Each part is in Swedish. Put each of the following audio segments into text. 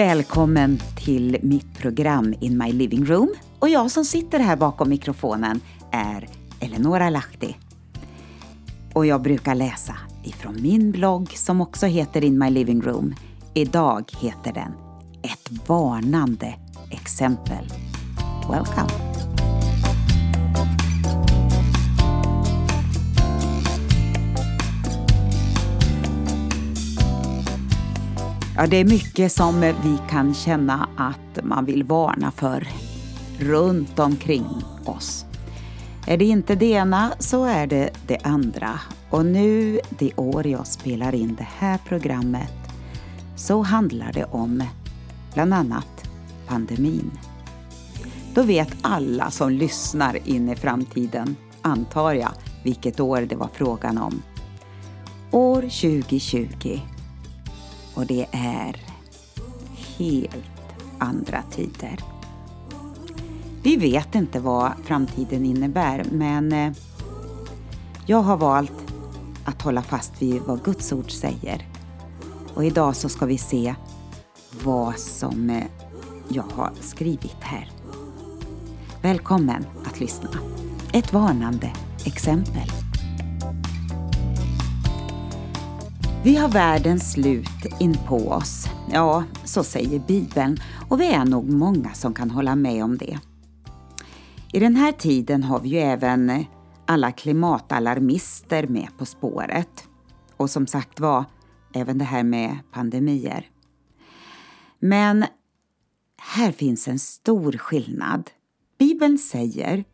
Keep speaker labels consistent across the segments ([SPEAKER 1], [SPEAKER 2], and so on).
[SPEAKER 1] Välkommen till mitt program In My Living Room. Och jag som sitter här bakom mikrofonen är Eleonora Lahti. Och jag brukar läsa ifrån min blogg som också heter In My Living Room. Idag heter den Ett varnande exempel. Welcome! Ja, det är mycket som vi kan känna att man vill varna för runt omkring oss. Är det inte det ena så är det det andra. Och nu, det år jag spelar in det här programmet, så handlar det om bland annat pandemin. Då vet alla som lyssnar in i framtiden, antar jag, vilket år det var frågan om. År 2020 och det är helt andra tider. Vi vet inte vad framtiden innebär men eh, jag har valt att hålla fast vid vad Guds ord säger. Och idag så ska vi se vad som eh, jag har skrivit här. Välkommen att lyssna. Ett varnande exempel. Vi har världens slut in på oss. Ja, så säger Bibeln och vi är nog många som kan hålla med om det. I den här tiden har vi ju även alla klimatalarmister med på spåret. Och som sagt var, även det här med pandemier. Men här finns en stor skillnad. Bibeln säger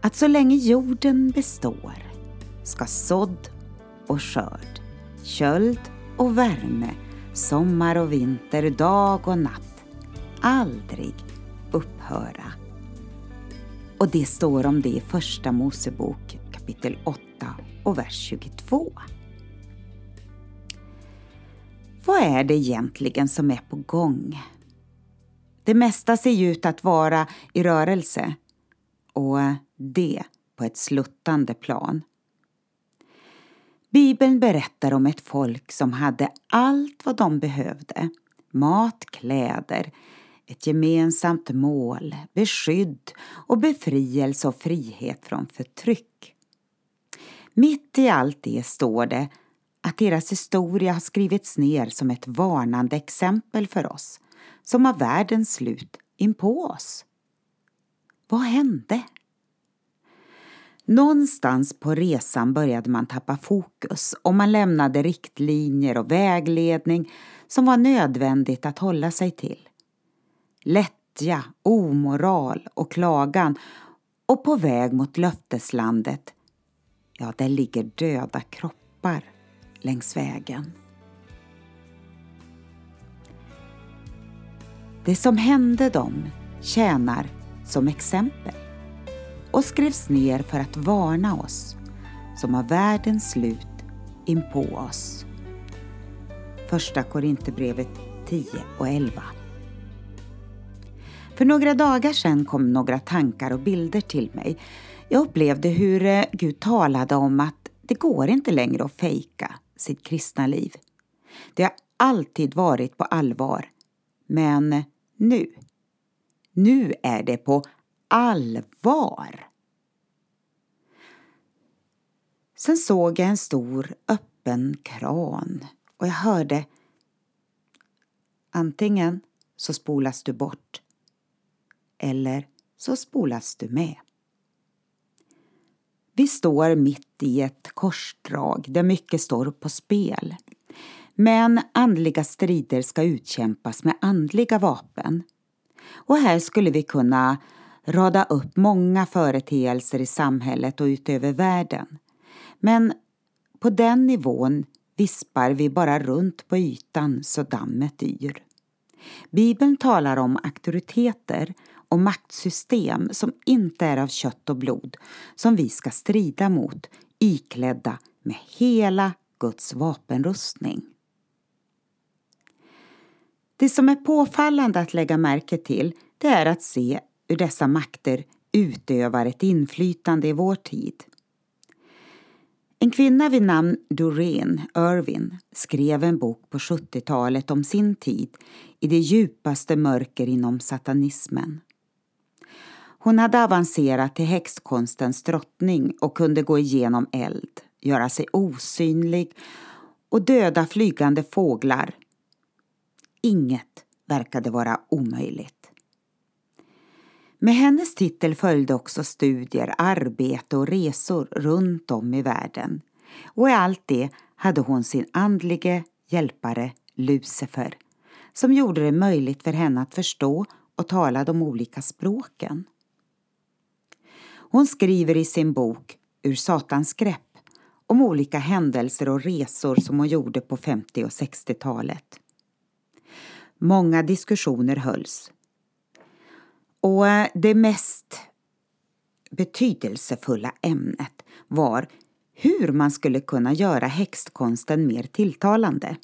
[SPEAKER 1] att så länge jorden består ska sådd och skörd, köld och värme, sommar och vinter, dag och natt aldrig upphöra. Och det står om det i Första Mosebok kapitel 8 och vers 22. Vad är det egentligen som är på gång? Det mesta ser ju ut att vara i rörelse och det på ett sluttande plan. Bibeln berättar om ett folk som hade allt vad de behövde. Mat, kläder, ett gemensamt mål, beskydd och befrielse och frihet från förtryck. Mitt i allt det står det att deras historia har skrivits ner som ett varnande exempel för oss som har världens slut in på oss. Vad hände? Någonstans på resan började man tappa fokus och man lämnade riktlinjer och vägledning som var nödvändigt att hålla sig till. Lättja, omoral och klagan och på väg mot löfteslandet, ja, där ligger döda kroppar längs vägen. Det som hände dem tjänar som exempel och skrevs ner för att varna oss som har världens slut inpå oss. Första Korinthierbrevet 10 och 11. För några dagar sedan kom några tankar och bilder till mig. Jag upplevde hur eh, Gud talade om att det går inte längre att fejka sitt kristna liv. Det har alltid varit på allvar. Men nu, nu är det på allvar. Sen såg jag en stor öppen kran och jag hörde antingen så spolas du bort eller så spolas du med. Vi står mitt i ett korsdrag där mycket står på spel. Men andliga strider ska utkämpas med andliga vapen. Och här skulle vi kunna rada upp många företeelser i samhället och utöver världen. Men på den nivån vispar vi bara runt på ytan så dammet yr. Bibeln talar om auktoriteter och maktsystem som inte är av kött och blod som vi ska strida mot iklädda med hela Guds vapenrustning. Det som är påfallande att lägga märke till det är att se hur dessa makter utövar ett inflytande i vår tid. En kvinna vid namn Doreen Irvin skrev en bok på 70-talet om sin tid i det djupaste mörker inom satanismen. Hon hade avancerat till häxkonstens drottning och kunde gå igenom eld, göra sig osynlig och döda flygande fåglar. Inget verkade vara omöjligt. Med hennes titel följde också studier, arbete och resor runt om i världen. Och i allt det hade hon sin andlige hjälpare Lucifer som gjorde det möjligt för henne att förstå och tala de olika språken. Hon skriver i sin bok Ur Satans grepp om olika händelser och resor som hon gjorde på 50 och 60-talet. Många diskussioner hölls och det mest betydelsefulla ämnet var hur man skulle kunna göra häxkonsten mer tilltalande.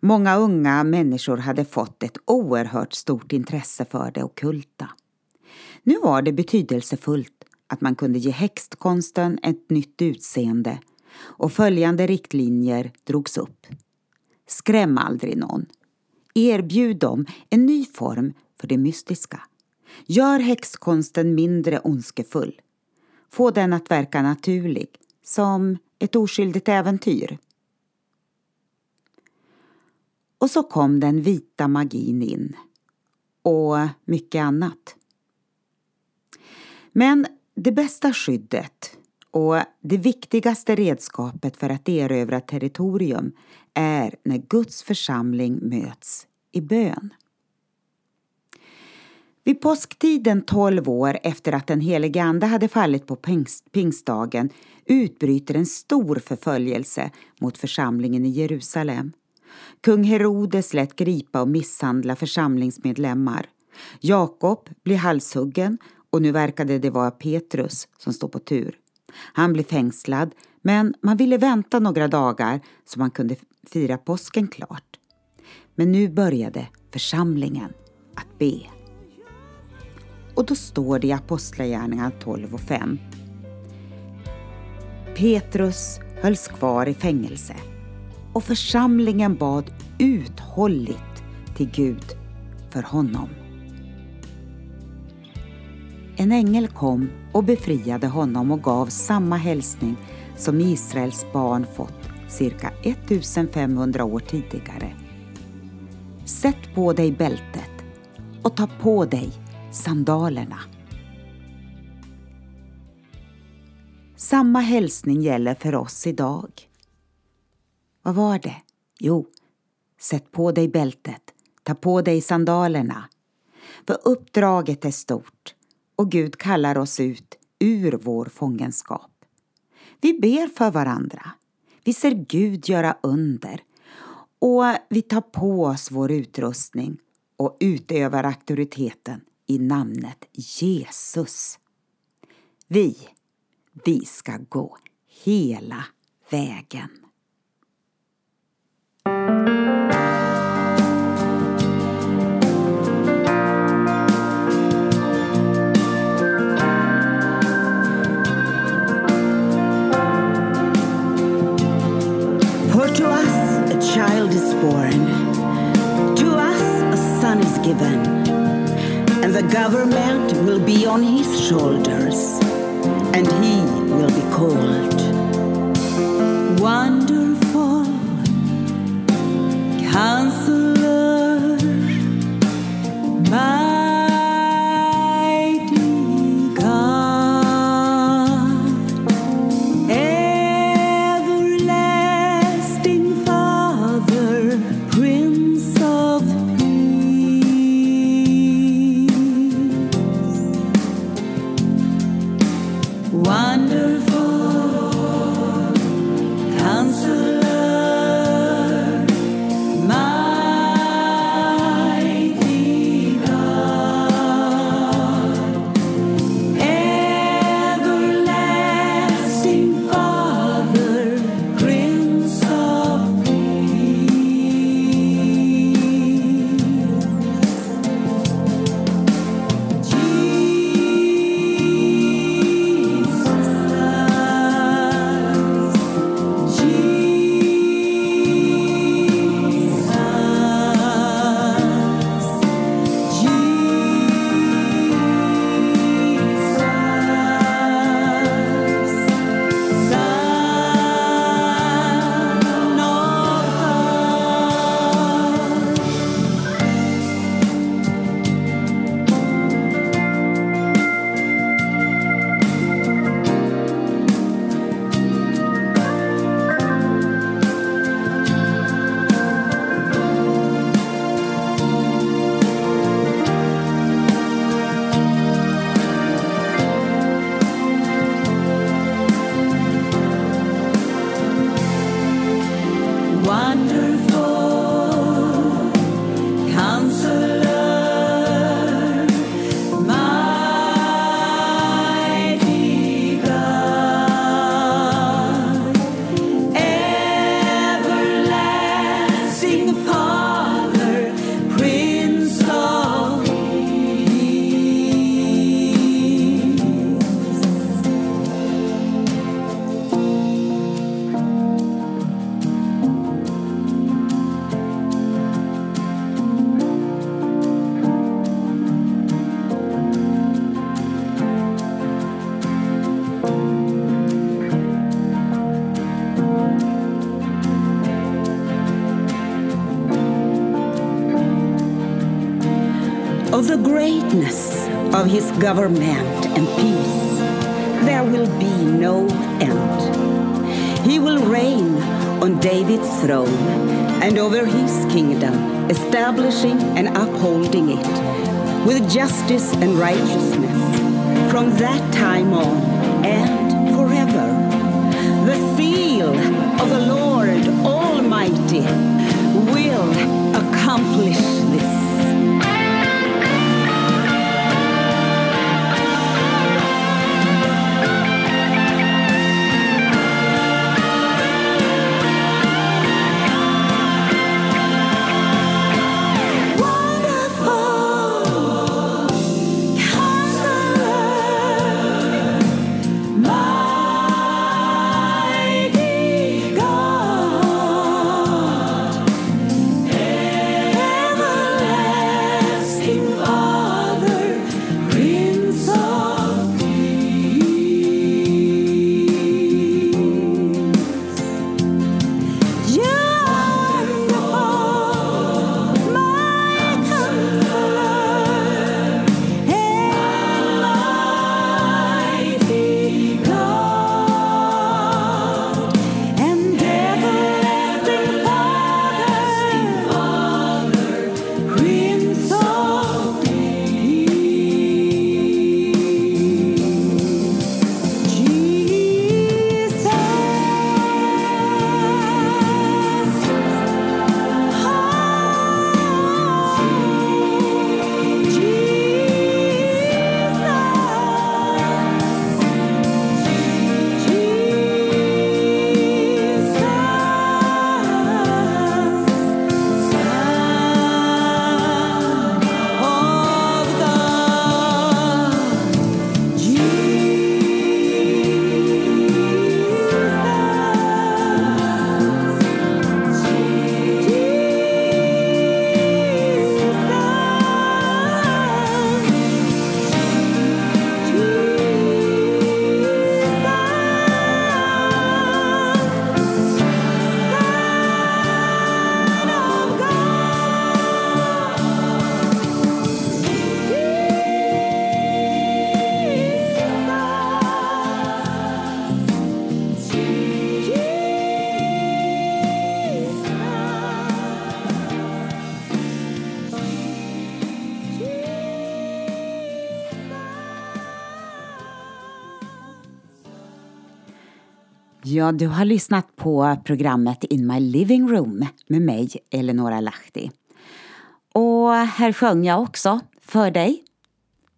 [SPEAKER 1] Många unga människor hade fått ett oerhört stort intresse för det okulta. Nu var det betydelsefullt att man kunde ge häxkonsten ett nytt utseende och följande riktlinjer drogs upp. Skräm aldrig någon. Erbjud dem en ny form för det mystiska. Gör häxkonsten mindre ondskefull. Få den att verka naturlig, som ett oskyldigt äventyr. Och så kom den vita magin in. Och mycket annat. Men det bästa skyddet och det viktigaste redskapet för att erövra territorium är när Guds församling möts i bön. Vid påsktiden tolv år efter att den helige Ande hade fallit på pingst, pingstdagen utbryter en stor förföljelse mot församlingen i Jerusalem. Kung Herodes lät gripa och misshandla församlingsmedlemmar. Jakob blir halshuggen och nu verkade det vara Petrus som står på tur. Han blir fängslad men man ville vänta några dagar så man kunde fira påsken klart. Men nu började församlingen att be. Och då står det i Apostlagärningarna 12 och 5. Petrus hölls kvar i fängelse och församlingen bad uthålligt till Gud för honom. En ängel kom och befriade honom och gav samma hälsning som Israels barn fått cirka 1500 år tidigare. Sätt på dig bältet och ta på dig sandalerna. Samma hälsning gäller för oss idag. Vad var det? Jo, sätt på dig bältet, ta på dig sandalerna. För uppdraget är stort och Gud kallar oss ut ur vår fångenskap. Vi ber för varandra. Vi ser Gud göra under och vi tar på oss vår utrustning och utövar auktoriteten i namnet Jesus. Vi, vi ska gå hela vägen.
[SPEAKER 2] The greatness of his government and peace, there will be no end. He will reign on David's throne and over his kingdom, establishing and upholding it with justice and righteousness from that time on and
[SPEAKER 1] Ja, du har lyssnat på programmet In My Living Room med mig, Eleonora Lahti. Och här sjöng jag också för dig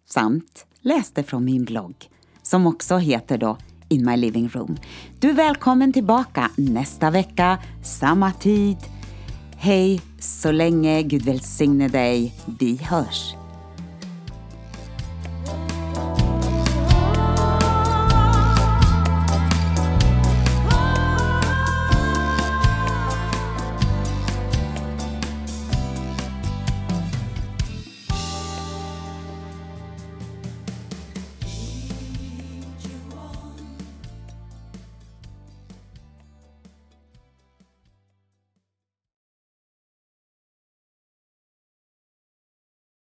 [SPEAKER 1] samt läste från min blogg som också heter då In My Living Room. Du är välkommen tillbaka nästa vecka, samma tid. Hej så länge, Gud välsigne dig. Vi hörs.